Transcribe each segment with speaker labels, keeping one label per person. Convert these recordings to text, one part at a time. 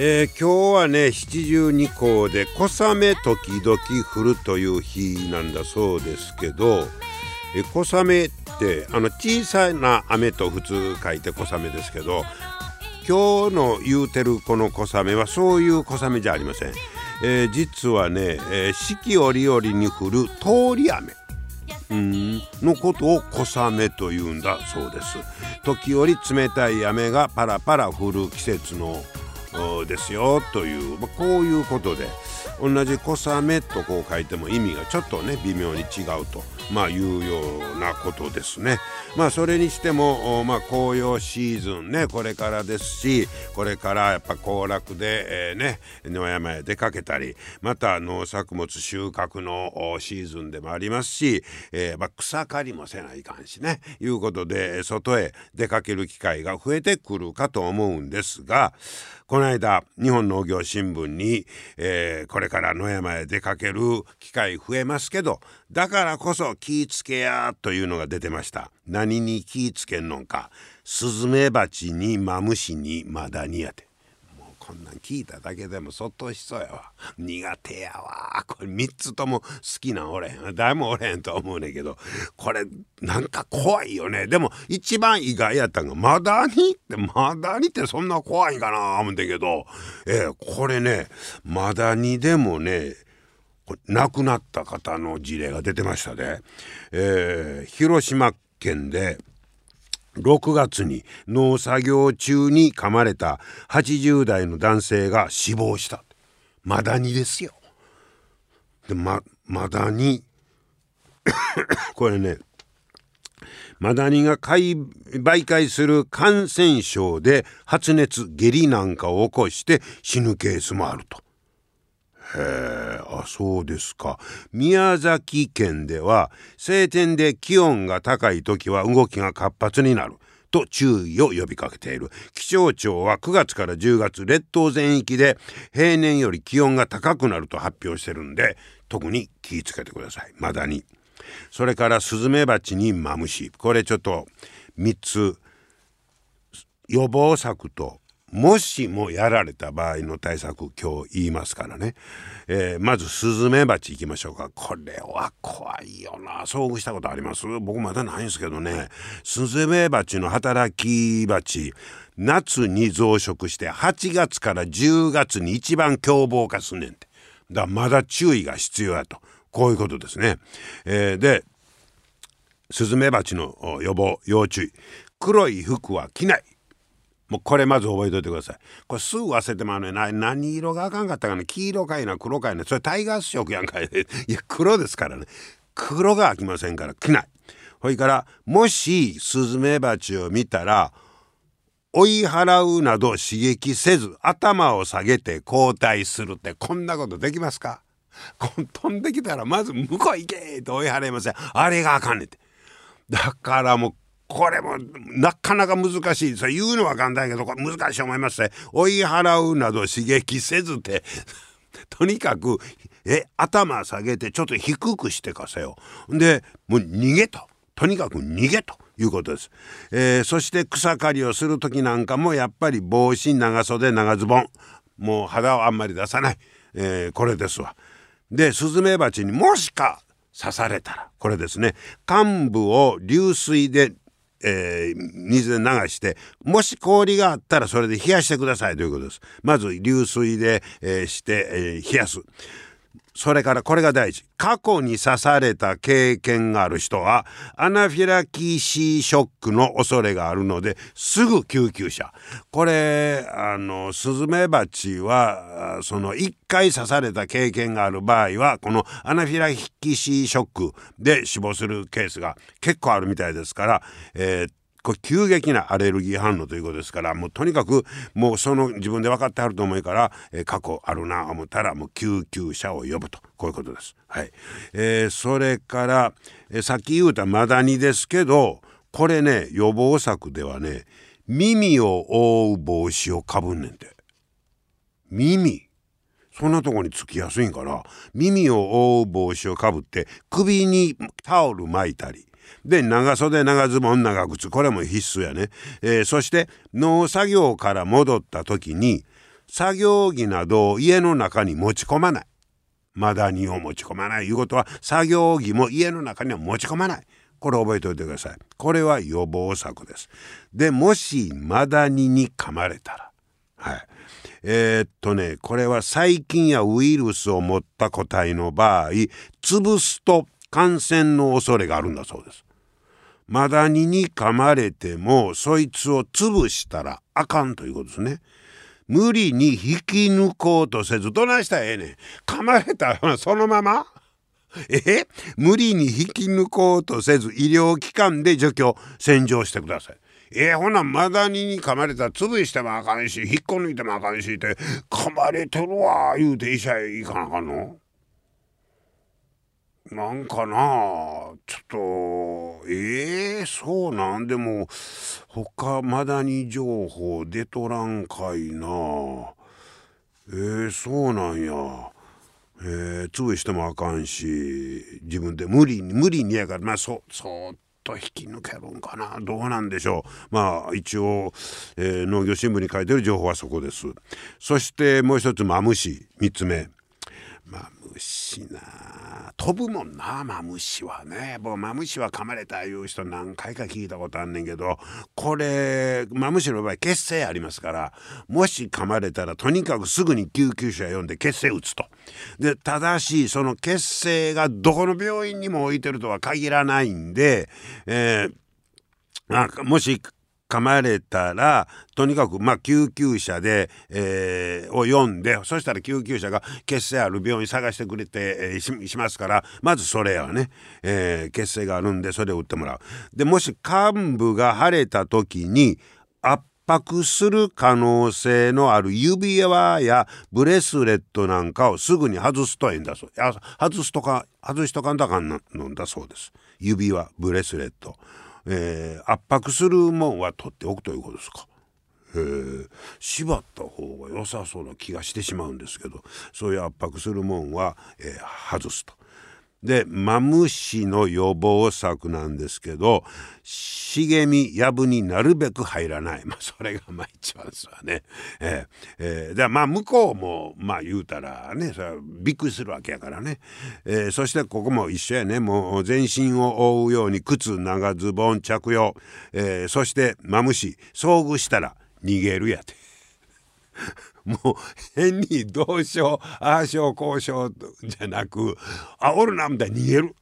Speaker 1: えー、今日はね七十二校で小雨時々降るという日なんだそうですけどえ小雨ってあの小さな雨と普通書いて小雨ですけど今日の言うてるこの小雨はそういう小雨じゃありません、えー、実はね、えー、四季折々に降る通り雨。うんのことを小雨というんだそうです。時折冷たい雨がパラパラ降る季節のですよという、まあ、こういうことで同じ小雨とこう書いても意味がちょっとね微妙に違うとまあいうようなことですね。まあそれにしてもまあ紅葉シーズンねこれからですしこれからやっぱ行楽で、えー、ね野山へ出かけたりまた農作物収穫のシーズンでもありますし、えー、まあ、草刈りもせないかんしねいうことで外へ出かける機会が増えてくるかと思うんですがこの間日本農業新聞に、えー、これから野山へ出かける機会増えますけどだからこそ気ぃつけやというのが出てました。何に気ぃつけんのか。スズメバチにマムシにマダニやて。こんなん聞いただけでもそっとしそうやわ。苦手やわ。これ3つとも好きなんおれへん。誰もおれへんと思うねんけど。これなんか怖いよね。でも一番意外やったんがマダニってマダニってそんな怖いんかな思うんだけど、えー、これねマダニでもね亡くなった方の事例が出てましたで、えー、広島県で6月に農作業中に噛まれた80代の男性が死亡したマダニですよ。でまマダニ これねマダニが媒介する感染症で発熱下痢なんかを起こして死ぬケースもあると。へえあそうですか。宮崎県では晴天で気温が高い時は動きが活発になる。と注意を呼びかけている。気象庁は9月から10月列島全域で平年より気温が高くなると発表してるんで特に気をつけてください。まだに。それからスズメバチにマムシ。これちょっと3つ。予防策ともしもやられた場合の対策今日言いますからね、えー、まずスズメバチいきましょうか。これは怖いよな。遭遇したことあります？僕まだないんですけどね。スズメバチの働きバチ夏に増殖して8月から10月に一番凶暴化すんねんて。だまだ注意が必要やと。こういうことですね、えー、でスズメバチの予防要注意。黒い服は着ない。もうこれまず覚えといてください。これすぐ忘れてまうねな何色があかんかったかな黄色かいな黒かいなそれタイガース色やんかい。いや黒ですからね。黒が飽きませんから着ない。ほいからもしスズメバチを見たら追い払うなど刺激せず頭を下げて交代するってこんなことできますか？飛んできたらまず向こう行けと追い払いません。あれがあかんねんて。だからもうこれもなかなか難しい。それ言うのは簡単やけどこれ難しい思いますね。追い払うなど刺激せずて とにかくえ頭下げてちょっと低くしてかせよ。でもう逃げと。とにかく逃げということです、えー、そして草刈りをする時なんかもやっぱり帽子長袖長ズボン。もう肌をあんまり出さない、えー、これですわ。でスズメバチにもしか刺されたらこれですね。患部を流水でえー、水で流してもし氷があったらそれで冷やしてくださいということです。まず流水で、えー、して、えー、冷やす。それからこれが大事。過去に刺された経験がある人はアナフィラキシーショックの恐れがあるのですぐ救急車。これあのスズメバチはその1回刺された経験がある場合はこのアナフィラキシーショックで死亡するケースが結構あるみたいですから、えーこれ急激なアレルギー反応ということですからもうとにかくもうその自分で分かってはると思うから、えー、過去あるな思ったらもう救急車を呼ぶとこういうことです。はいえー、それから、えー、さっき言うたマダニですけどこれね予防策ではね耳を覆う帽子をかぶんねんて。耳そんなとこにつきやすいんから耳を覆う帽子をかぶって首にタオル巻いたりで長袖長ズボン長靴。これも必須やね、えー、そして農作業から戻った時に作業着などを家の中に持ち込まない。マダニを持ち込まない。いうことは作業着も家の中には持ち込まない。これ覚えておいてください。これは予防策です。でもしマダニに噛まれたら。はい。えー、っとねこれは細菌やウイルスを持った個体の場合潰すと感染の恐れがあるんだそうです。マダニに噛まれてもそいつを潰したらあかんということですね。無理に引き抜こうとせずどないしたらええねん。噛まれたらそのまま？え？無理に引き抜こうとせず医療機関で除去洗浄してください。え？ー、ほなマダニに噛まれたら潰してもあかんし引っこ抜いてもあかんしって噛まれてるわ言うて医者へ行かなあかんの？なんかなちょっとええー、そうなん？でも他マダニ情報出とらんかいなえー、そうなんや。えー、潰してもあかんし自分で無理に無理にやからまあそそっと引き抜けるんかな。どうなんでしょう。まあ一応、えー、農業新聞に書いてる情報はそこです。そしてもう一つマムシ3つ目。マムシな飛ぶもんなマムシはね僕マムシは噛まれたいう人何回か聞いたことあんねんけどこれマムシの場合血清ありますからもし噛まれたらとにかくすぐに救急車呼んで血清打つと。でただしその血清がどこの病院にも置いてるとは限らないんで、えー、もし噛まれたらとにかくまあ救急車で、えー、を読んでそしたら救急車が血清ある病院探してくれて、えー、しますからまずそれはね、えー、血清があるんでそれを打ってもらう。でもし患部が腫れた時に圧迫する可能性のある指輪やブレスレットなんかをすぐに外すといいんだそう。外すとか外しとかんとあかんのだそうです。指輪ブレスレット。えー、圧迫するもんは取っておくということですか。え、縛った方が良さそうな気がしてしまうんですけどそういう圧迫するもんは、えー、外すと。でマムシの予防策なんですけど茂みやぶになるべく入らない、まあ、それがまあ一番ですわね。えーえー、でまあ向こうもまあ言うたらねそれびっくりするわけやからね、えー、そしてここも一緒やね。もう全身を覆うように靴長ズボン着用、えー、そしてマムシ遭遇したら逃げるやて。もう変にどうしようああしようこうしようじゃなくあおるなみたいに逃げる。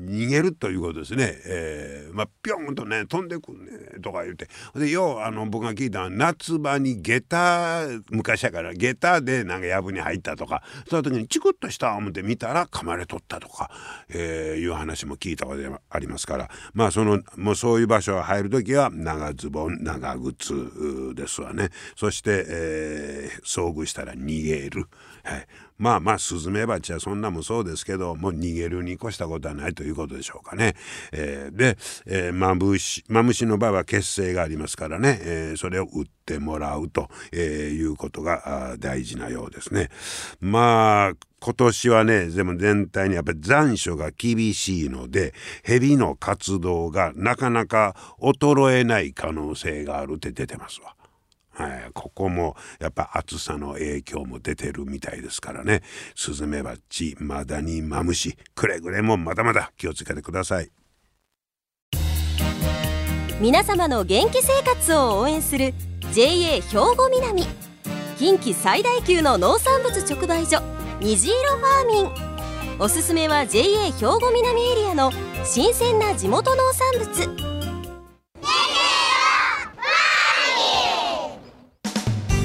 Speaker 1: 逃げるということですね、えー、まあピョンとね飛んでくんねとか言って。でようあの僕が聞いたのは夏場に下駄昔やから下駄でなんか藪に入ったとかその時にチクッとした思って見たら噛まれとったとか、えー、いう話も聞いたことがありますから。まあそのもうそういう場所入る時は長ズボン長靴ですわね。そして、えー、遭遇したら逃げる。はい、まあまあスズメバチはそんなもそうですけどもう逃げるに越したことはないということでしょうかね。えー、で、えー、マムシマムシの場合は血清がありますからね、えー、それを打ってもらうと、えー、いうことが大事なようですね。まあ今年はねでも全体にやっぱり残暑が厳しいので蛇の活動がなかなか衰えない可能性があるって出てますわ。はい、ここもやっぱ暑さの影響も出てるみたいですからね。スズメバチマダニマムシくれぐれもまだまだ気をつけてください。
Speaker 2: 皆様の元気生活を応援する JA 兵庫南。近畿最大級の農産物直売所虹色ファーミン。おすすめは JA 兵庫南エリアの新鮮な地元農産物。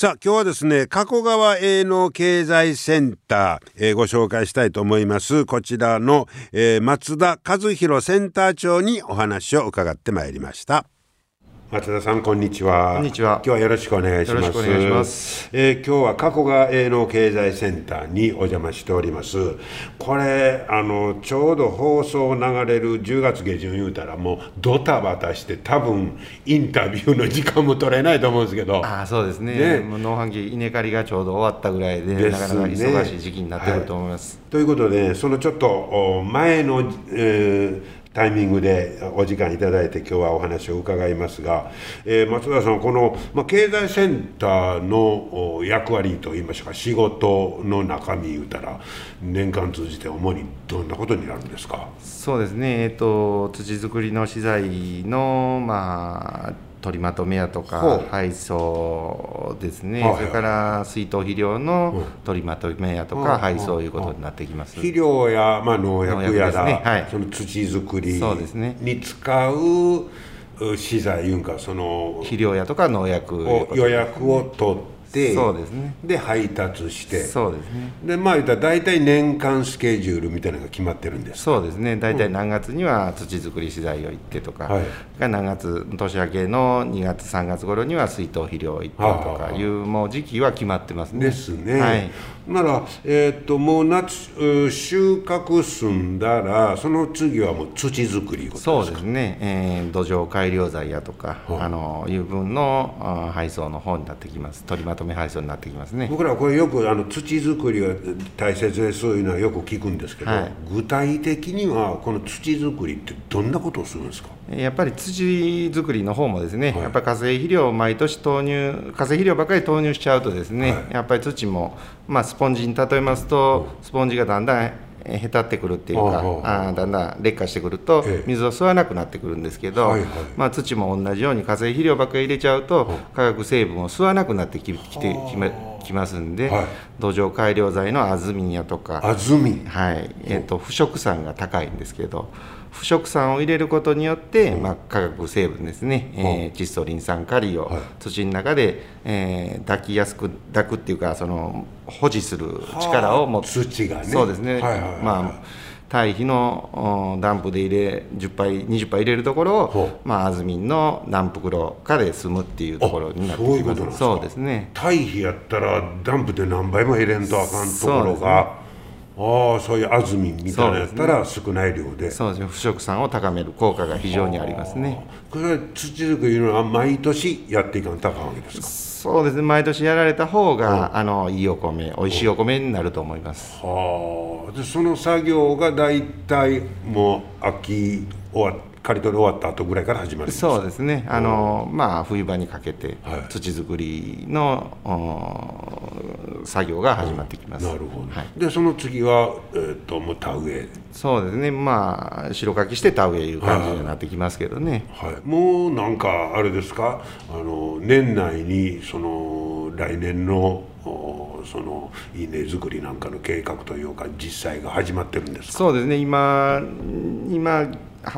Speaker 1: さあ今日はですね加古川営農経済センター、えー、ご紹介したいと思います。こちらの、えー、松田和弘センター長にお話を伺ってまいりました。松田さんこんにちは。
Speaker 3: こんにちは。
Speaker 1: 今日はよろしくお願いします。
Speaker 3: よろしくお願いします。
Speaker 1: えー、今日は加古川営農経済センターにお邪魔しております。これあのちょうど放送流れる10月下旬言うたらもうドタバタして多分インタビューの時間も取れないと思うんですけど。
Speaker 3: あそうですね、ね、もう農飯期稲刈りがちょうど終わったぐらいで、ね、なかなか忙しい時期になってくると思います、
Speaker 1: はい、ということでそのちょっと前の、えータイミングでお時間いただいて今日はお話を伺いますが、えー、松田さんこの、まあ、経済センターの役割といいましょうか仕事の中身言うたら年間通じて主にどんなことになるんですか？
Speaker 3: そうですね、えーと、土作りの資材の、まあ取りまとめやとか配送ですね、はいはい、それから水筒肥料の取りまとめやとか配送いうことになってきます、
Speaker 1: 肥料や、まあ、農薬やら、ね。はい、その土作りに使う資材いうんかその
Speaker 3: 肥料やとか農薬
Speaker 1: 予約を取ってって
Speaker 3: そうですね。
Speaker 1: で配達して。
Speaker 3: そうですね。
Speaker 1: でまあ言ったら大体年間スケジュールみたいなのが決まってるんです。
Speaker 3: そうですね。大体何月には土作り資材を行ってとか、はい、何月年明けの2月3月頃には水筒肥料を行ってとかいうもう時期は決まってますね。
Speaker 1: ですね、はい、なら、えー、っともう夏収穫済んだらその次はもう土作り
Speaker 3: そうですね、えー、土壌改良材やとか、はい、あの油分の配送の方になってきます。取りまとめ配送になってきますね。
Speaker 1: 僕らこれよくあの土作りが大切でそういうのはよく聞くんですけど、はい、具体的にはこの土作りってどんなことをするんですか？
Speaker 3: やっぱり土作りの方もですね、はい、やっぱり化成肥料を毎年投入化成肥料ばかり投入しちゃうとですね、はい、やっぱり土も、まあ、スポンジに例えますと、スポンジがだんだんへたってくるっていうかあだんだん劣化してくると水を吸わなくなってくるんですけど、まあ、土も同じように化成肥料ばっかり入れちゃうと化学成分を吸わなくなってききてきまきますんで、はい、土壌改良剤のアズミンやとか
Speaker 1: アズミン、
Speaker 3: はい。えーと、腐食酸が高いんですけど腐食酸を入れることによって、まあ、化学成分ですね、えー、窒素リン酸カリを土の中で、えー、抱きやすく抱くっていうかその保持する力を持
Speaker 1: つ。土がね。
Speaker 3: そうですね、まあ堆肥のダンプで入れ10杯20杯入れるところを、まあ、アズミンのダンプ袋かで済むっていうところになってきます。そうですね。
Speaker 1: 堆肥やったらダンプで何倍も入れんとあかんところがああそういうアズミンみたいなやったら少ない量で。
Speaker 3: そうですね。腐食酸を高める効果が非常にありますね。
Speaker 1: これは土作りのは毎年やっていかんとあかんわけですか？
Speaker 3: そうですね。毎年やられた方が、あのいいお米おいしいお米になると思います。
Speaker 1: はあ。でその作業が大体もう秋終わって刈り取り終わった後ぐらいから始まる
Speaker 3: そうですね。あの、まあ、冬場にかけて土作りの、はい、作業が始まってきます、
Speaker 1: なるほど、はい、でその次は、えーと、もう田植え。
Speaker 3: そうですね。まあ白かきして田植えいう感じになってきますけどね、
Speaker 1: はい、はい、もうなんかあれですか？あの年内にその来年のその稲作りなんかの計画というか実際が始まってるんです
Speaker 3: そうですね。今今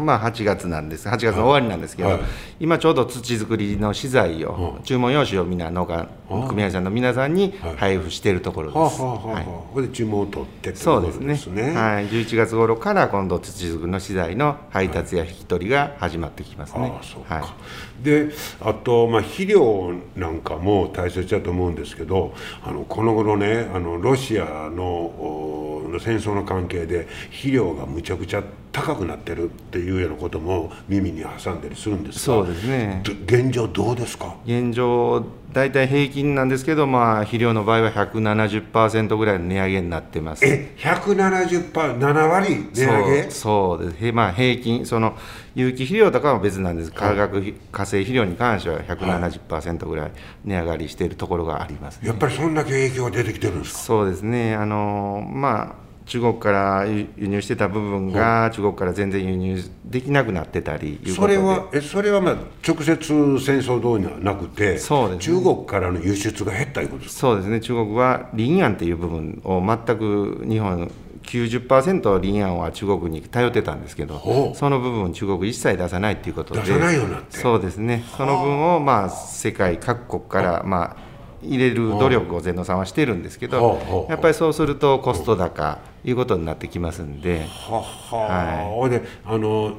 Speaker 3: まあ、8月なんです。8月の終わりなんですけど、はい、今ちょうど土作りの資材を、注文用紙をみんな農家組合さんの皆さんに配布しているところです。
Speaker 1: はい、ここで注文を取って
Speaker 3: そうですね、はい、11月頃から今度土作りの資材の配達や引き取りが始まってきますね。
Speaker 1: はい、であと、まあ、肥料なんかも大切だと思うんですけどあのこの頃ねあのロシアの戦争の関係で肥料がむちゃくちゃ高くなってるっていうようなことも耳に挟んだりするんですが
Speaker 3: そうですね。
Speaker 1: 現状どうですか？
Speaker 3: 現状大体平均なんですけど、まあ、肥料の場合は170%ぐらいの値上げになってます。
Speaker 1: え170%、7割値上
Speaker 3: げ？そうです、まあ、平均その有機肥料とかは別なんです。化学化成肥料に関しては170%ぐらい値上がりしているところがあります、
Speaker 1: ね、やっぱりそんだけ影響が出てきてるんですか？
Speaker 3: そうですね。あのまあ中国から輸入してた部分が中国から全然輸入できなくなってたり
Speaker 1: それはえそれはまあ直接戦争どうにはなくて
Speaker 3: そうです、ね、
Speaker 1: 中国からの輸出が減ったいうことです
Speaker 3: そうですね。中国はリンアンっていう部分を全く日本90%リンアンは中国に頼ってたんですけどその部分中国一切出さないっていうことで
Speaker 1: 出さないようになって。
Speaker 3: そうですね。その分をまあ世界各国からまあ入れる努力を全農さんはしてるんですけどやっぱりそうするとコスト高いうことになってきますんで。
Speaker 1: はは、はい、であの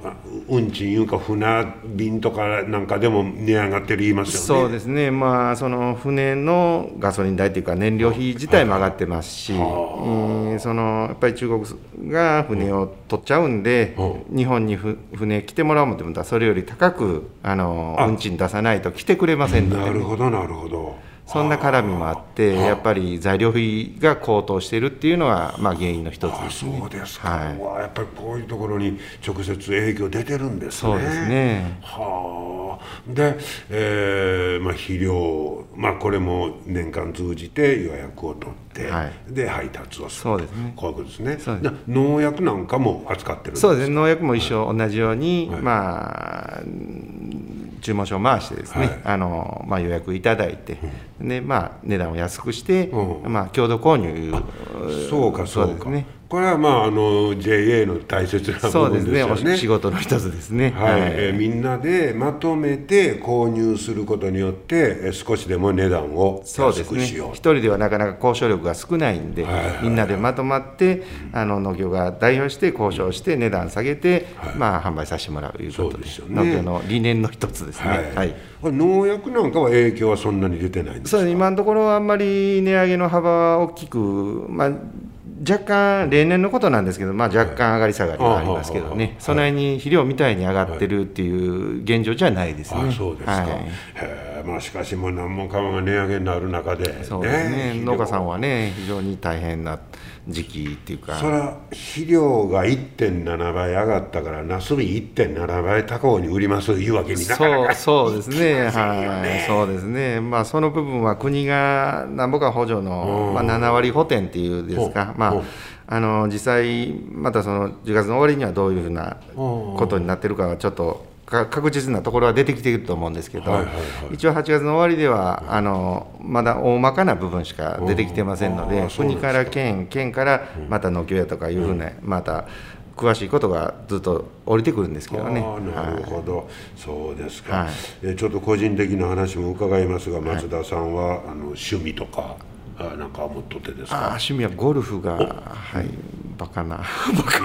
Speaker 1: 運賃いうか船便とかなんかでも値上がってる言いますよ
Speaker 3: ね。そうですね。まあその船のガソリン代というか燃料費自体も上がってますし、はいえー、そのやっぱり中国が船を取っちゃうんで、うん、日本に船来てもらおうもって思ったらそれより高くあの運賃出さないと来てくれませんの
Speaker 1: で、ね、なるほどなるほど。
Speaker 3: そんな絡みもあって、やっぱり材料費が高騰しているっていうのは、まあ、原因の一つです
Speaker 1: ね。そうですか、はい、やっぱりこういうところに直接影響出てるんです
Speaker 3: ね。そうですね。
Speaker 1: はあ。で、えーまあ、肥料、まあ、これも年間通じて予約を取って、はい、で配達をする。
Speaker 3: そうですね。
Speaker 1: こういうことですね。農薬なんかも扱ってる
Speaker 3: そうです。ね農薬も一緒、はい、同じように、はい、まあ注文書を回してですね、はい、あのまあ、予約いただいて、うん、でまあ、値段を安くして、うん、まあ、共同購入
Speaker 1: そうか。そうですねこれはまああの JA の大切な部分ですよね。
Speaker 3: 仕事の一つですね。
Speaker 1: はい、はい、えみんなでまとめて購入することによって少しでも値段を安くしよう。
Speaker 3: 一、ね、人ではなかなか交渉力が少ないんで、はいはいはい、みんなでまとまって、あの農業が代表して交渉して値段下げて、はい、まあ販売させてもらうということで、でね、農業の理念の一つですね。はい。はい、
Speaker 1: これ農薬なんかは影響はそんなに出てないんですか？
Speaker 3: そう今のところあんまり値上げの幅は大きくまあ。若干、例年のことなんですけど、まあ、若干上がり下がりはありますけどね、その辺に肥料みたいに上がってるっていう現状じゃないですね。
Speaker 1: そうですか、はい、まあ、しかし、もう何もかもが値上げになる中で、
Speaker 3: そうですね、農家さんはね、非常に大変な。時期っていうか。
Speaker 1: それは肥料が1.7倍上がったからなすび1.7倍高に売りますいうわけになかな
Speaker 3: か。そうですね。はい。そうですね。まあその部分は国がなんぼか補助の、まあ、7割補填っていうですか。まああの実際またその10月の終わりにはどういうふうなことになってるかはちょっと確実なところは出てきていると思うんですけど、はいはいはい、一応8月の終わりではあのまだ大まかな部分しか出てきてませんので国から県県からまた農協やとかいうふうな、また詳しいことがずっと降りてくるんですけどね。
Speaker 1: なるほど、はい、そうですか、はい、えちょっと個人的な話も伺いますが松田さんは、はい、あの趣味とかあなんか持っとってですか？
Speaker 3: 趣味はゴルフがはいバカな。
Speaker 1: い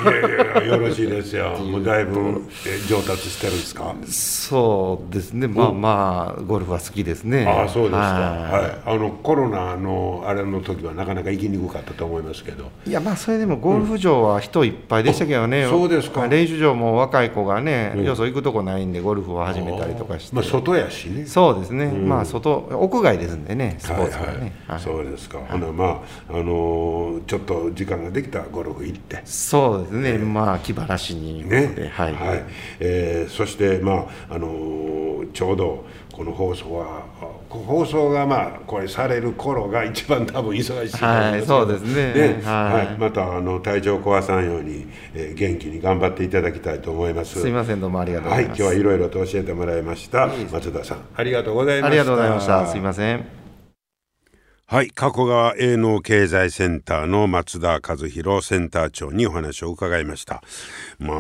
Speaker 1: やいや よろしいですよ。もうだいぶ上達してるんですか？
Speaker 3: そうですね。まあまあゴルフは好きですね。
Speaker 1: ああそうですか。はい、あのコロナのあれの時はなかなか行きにくかったと思いますけど。
Speaker 3: いやまあそれでもゴルフ場は人いっぱいでしたけどね、
Speaker 1: うん、そうですか。
Speaker 3: 練習場も若い子がね、うん、よそ行くとこないんでゴルフを始めたりとかして。
Speaker 1: まあ外やしね。
Speaker 3: そうですね、うん、まあ外屋外ですんでねスポーツはね、はいはい
Speaker 1: はい、そうですか、ほなまああのー、ちょっと時間ができたゴルフ行って。
Speaker 3: そうですね、えー、まあ気晴らしに。
Speaker 1: ね。はい、はい、えー、そしてまああのー、ちょうどこの放送は放送がまあこれされる頃が一番多分忙しいと思います
Speaker 3: はい、そうですね、
Speaker 1: ね、はい、はい、またあの体調壊さんように、えー、元気に頑張っていただきたいと思います。
Speaker 3: すいません。どうもありがとうございます、
Speaker 1: はい、今日はいろいろと教えてもらいました。松田さんありがとうございました。
Speaker 3: ありがとうございました。すいません
Speaker 1: はい、加古川営農経済センターの松田和弘センター長にお話を伺いました。ま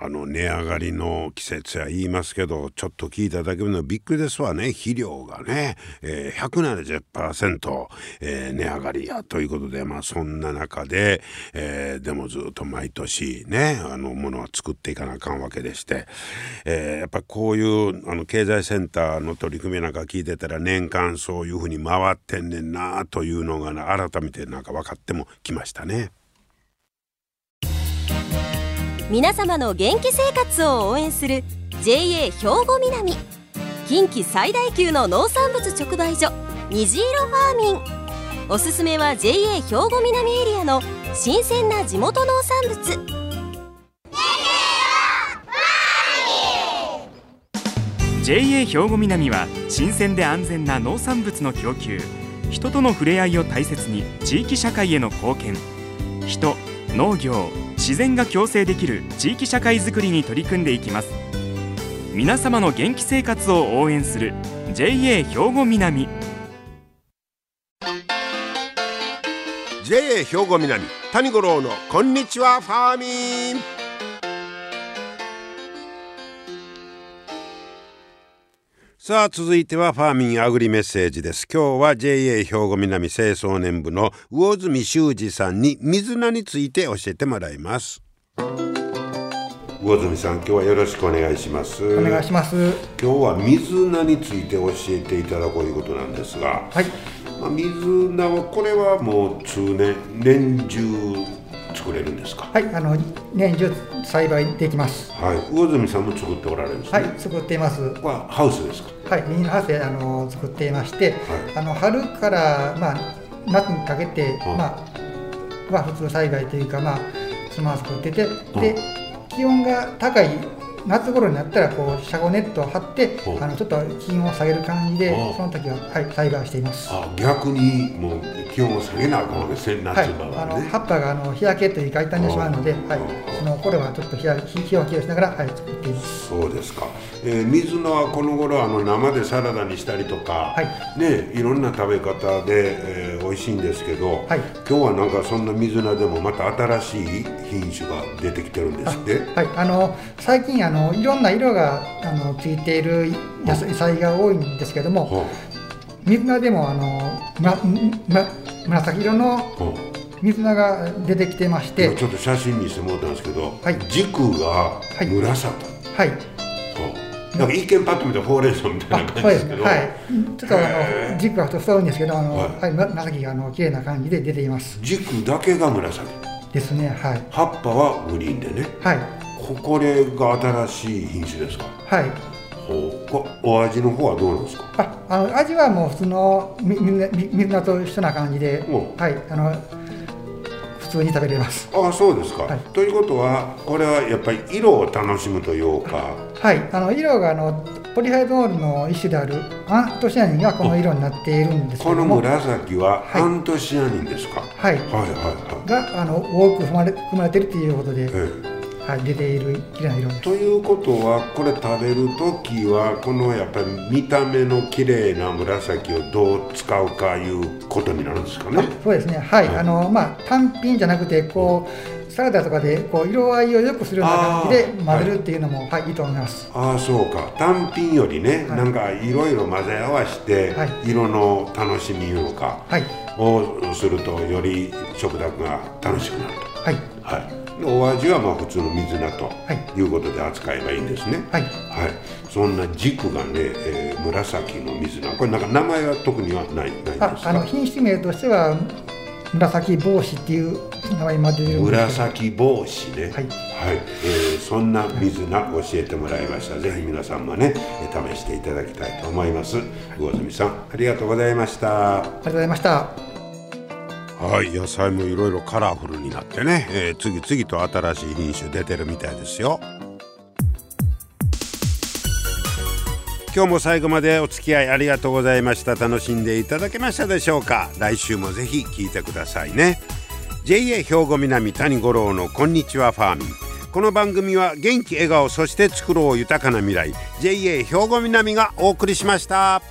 Speaker 1: あ、あの、値上がりの季節や言いますけど、ちょっと聞いただけでもびっくりですわね。肥料がね、えー、170%、えー、値上がりやということで、まあ、そんな中で、えー、でもずっと毎年ね、あの、ものは作っていかなあかんわけでして、えー、やっぱこういう、あの、経済センターの取り組みなんか聞いてたら、年間そういうふうに回ってんねんなというのが改めてなんか分かってもきましたね。
Speaker 2: 皆様の元気生活を応援する JA 兵庫南。近畿最大級の農産物直売所虹色ファーミン。おすすめは JA 兵庫南エリアの新鮮な地元農産物。
Speaker 4: JA 兵庫南は新鮮で安全な農産物の供給人との触れ合いを大切に地域社会への貢献。人農業自然が共生できる地域社会づくりに取り組んでいきます。皆様の元気生活を応援する JA 兵庫南。
Speaker 1: JA 兵庫南谷五郎のこんにちはファーミン。さあ続いてはファーミンアグリメッセージです。今日は JA 兵庫南清掃年部の魚住修二さんに水菜について教えてもらいます。魚住さん今日はよろしくお願いします。
Speaker 5: お願いします。
Speaker 1: 今日は水菜について教えていただこういうことなんですが、
Speaker 5: はい。
Speaker 1: まあ、水菜はこれはもう通年年中作れるんですか？
Speaker 5: はいあの年中栽培できます。
Speaker 1: はい。魚住さんも作っておられるんですね、
Speaker 5: はい作っています。
Speaker 1: はハウスですか？
Speaker 5: はいミニハウスであの作っていまして、
Speaker 1: はい。
Speaker 5: あの春からまあ夏にかけて、
Speaker 1: うん。
Speaker 5: まあは普通栽培というかまあそのまま作ってて、で気温が高い夏頃になったらこう遮光ネットを張って、
Speaker 1: う。ん
Speaker 5: あのちょっと気温を下げる感じで、
Speaker 1: う。ん
Speaker 5: その時ははい栽培しています。
Speaker 1: あ逆にもう気温を下げなあかんわけですね夏
Speaker 5: はい、
Speaker 1: 場
Speaker 5: あ
Speaker 1: はね、
Speaker 5: の葉っぱがあの日焼けというか傷んでしまうので、
Speaker 1: う。ん
Speaker 5: はい、その頃はちょっと日焼け日を気をしながら、はい、作っています。
Speaker 1: そうですか、えー水菜はこの頃あの生でサラダにしたりとか、
Speaker 5: はい。
Speaker 1: ねいろんな食べ方で、えー美味しいんですけど、
Speaker 5: はい。
Speaker 1: 今日はなんかそんな水菜でもまた新しい品種が出てきてるんですって？
Speaker 5: はい、あの最近あのいろんな色があのついている野菜が多いんですけども、
Speaker 1: は
Speaker 5: 水菜でもあのむらむ紫色の水菜が出てきてまして、
Speaker 1: 今ちょっと写真にしてもらったんですけど、
Speaker 5: はい。
Speaker 1: 軸が
Speaker 5: い。
Speaker 1: 紫、
Speaker 5: はい、
Speaker 1: はあなんか一見パッと見てほうれん草みたいな感じですけど、
Speaker 5: はい、ちょっとあの軸が太いんですけど、あの
Speaker 1: は
Speaker 5: はい。い、紫があの綺麗な感じで出ています。
Speaker 1: 軸だけが紫。
Speaker 5: ですね、はい、
Speaker 1: 葉っぱはグリーンでね。
Speaker 5: はい、
Speaker 1: ここれが新しい品種ですか？
Speaker 5: はい。
Speaker 1: ほお味の方はどうなんですか？
Speaker 5: あ、あの味はもう普通のみみみ水菜と一緒な感じで、
Speaker 1: う。ん
Speaker 5: はい、あの普通に食べれます。
Speaker 1: ああそうですか、
Speaker 5: はい。
Speaker 1: ということはこれはやっぱり色を楽しむというか。
Speaker 5: はい、あの色があのポリハイドールの一種であるアントシアニンがこの色になっているんですけ
Speaker 1: この
Speaker 5: ども、
Speaker 1: 紫は
Speaker 5: はい。
Speaker 1: アントシアニンですか、
Speaker 5: はい、
Speaker 1: はいはいはい。
Speaker 5: があの多く含まれ含まれているということで、
Speaker 1: ええ
Speaker 5: はい、出ている綺麗な色です。
Speaker 1: ということはこれ食べる時はこのやっぱり見た目の綺麗な紫をどう使うかいうことになるんですかね。
Speaker 5: そうですね、はい、
Speaker 1: はい。
Speaker 5: あのまあ単品じゃなくてこうサラダとかでこう色合いを良くするような感じで混ぜるっていうのも、はい、いいと思います。
Speaker 1: ああそうか。単品よりね、
Speaker 5: はい。
Speaker 1: なんかいろいろ混ぜ合わせて、
Speaker 5: はい。
Speaker 1: 色の楽しみいうのか
Speaker 5: はい、
Speaker 1: をするとより食卓が楽しくなると。
Speaker 5: はい、
Speaker 1: はい、でお味はまあ普通の水菜と
Speaker 5: はい
Speaker 1: いうことで扱えばいいんですね。
Speaker 5: はい、
Speaker 1: はい、そんな軸がね、えー紫の水菜、これなんか名前は特にはないないんです
Speaker 5: あ
Speaker 1: か？
Speaker 5: あの品種名としては紫帽子っていう名前まで出てる
Speaker 1: 紫帽子ね。
Speaker 5: はい
Speaker 1: えーそんな水菜教えてもらいました。ぜひ皆さんもね、えー試していただきたいと思います。魚住さん、ありがとうございました。
Speaker 5: ありがとうございました。
Speaker 1: はい、野菜もいろいろカラフルになってね、えー次々と新しい品種出てるみたいですよ。今日も最後までお付き合いありがとうございました。楽しんでいただけましたでしょうか？来週もぜひ聞いてくださいね。JA 兵庫南谷五郎のこんにちはファーミン。この番組は元気笑顔そして作ろう豊かな未来。JA 兵庫南がお送りしました。